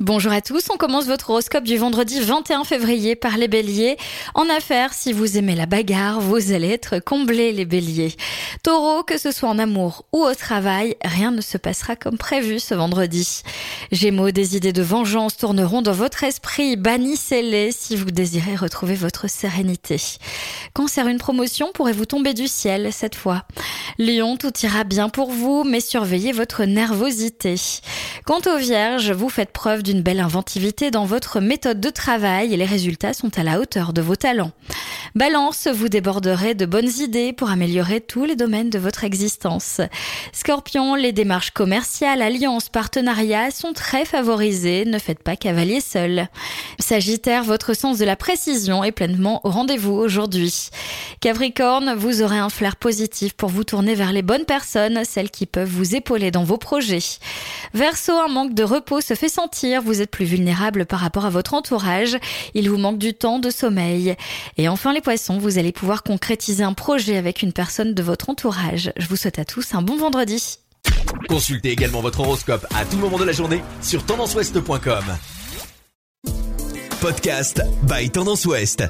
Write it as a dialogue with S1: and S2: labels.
S1: Bonjour à tous, on commence votre horoscope du vendredi 21 février par les béliers. En affaires, si vous aimez la bagarre, vous allez être comblés les béliers. Taureau, que ce soit en amour ou au travail, rien ne se passera comme prévu ce vendredi. Gémeaux, des idées de vengeance tourneront dans votre esprit, bannissez-les si vous désirez retrouver votre sérénité. Cancer, une promotion pourrait vous tomber du ciel cette fois. Lion, tout ira bien pour vous, mais surveillez votre nervosité. Quant aux vierges, vous faites preuve d'une belle inventivité dans votre méthode de travail et les résultats sont à la hauteur de vos talents. Balance, vous déborderez de bonnes idées pour améliorer tous les domaines de votre existence. Scorpion, les démarches commerciales, alliances, partenariats sont très favorisées, ne faites pas cavalier seul. Sagittaire, votre sens de la précision est pleinement au rendez-vous aujourd'hui. Capricorne, vous aurez un flair positif pour vous tourner vers les bonnes personnes, celles qui peuvent vous épauler dans vos projets. Verseau, un manque de repos se fait sentir, vous êtes plus vulnérable par rapport à votre entourage, il vous manque du temps de sommeil. Et enfin les poissons, vous allez pouvoir concrétiser un projet avec une personne de votre entourage. Je vous souhaite à tous un bon vendredi.
S2: Consultez également votre horoscope à tout moment de la journée sur tendanceouest.com. Podcast by Tendance Ouest.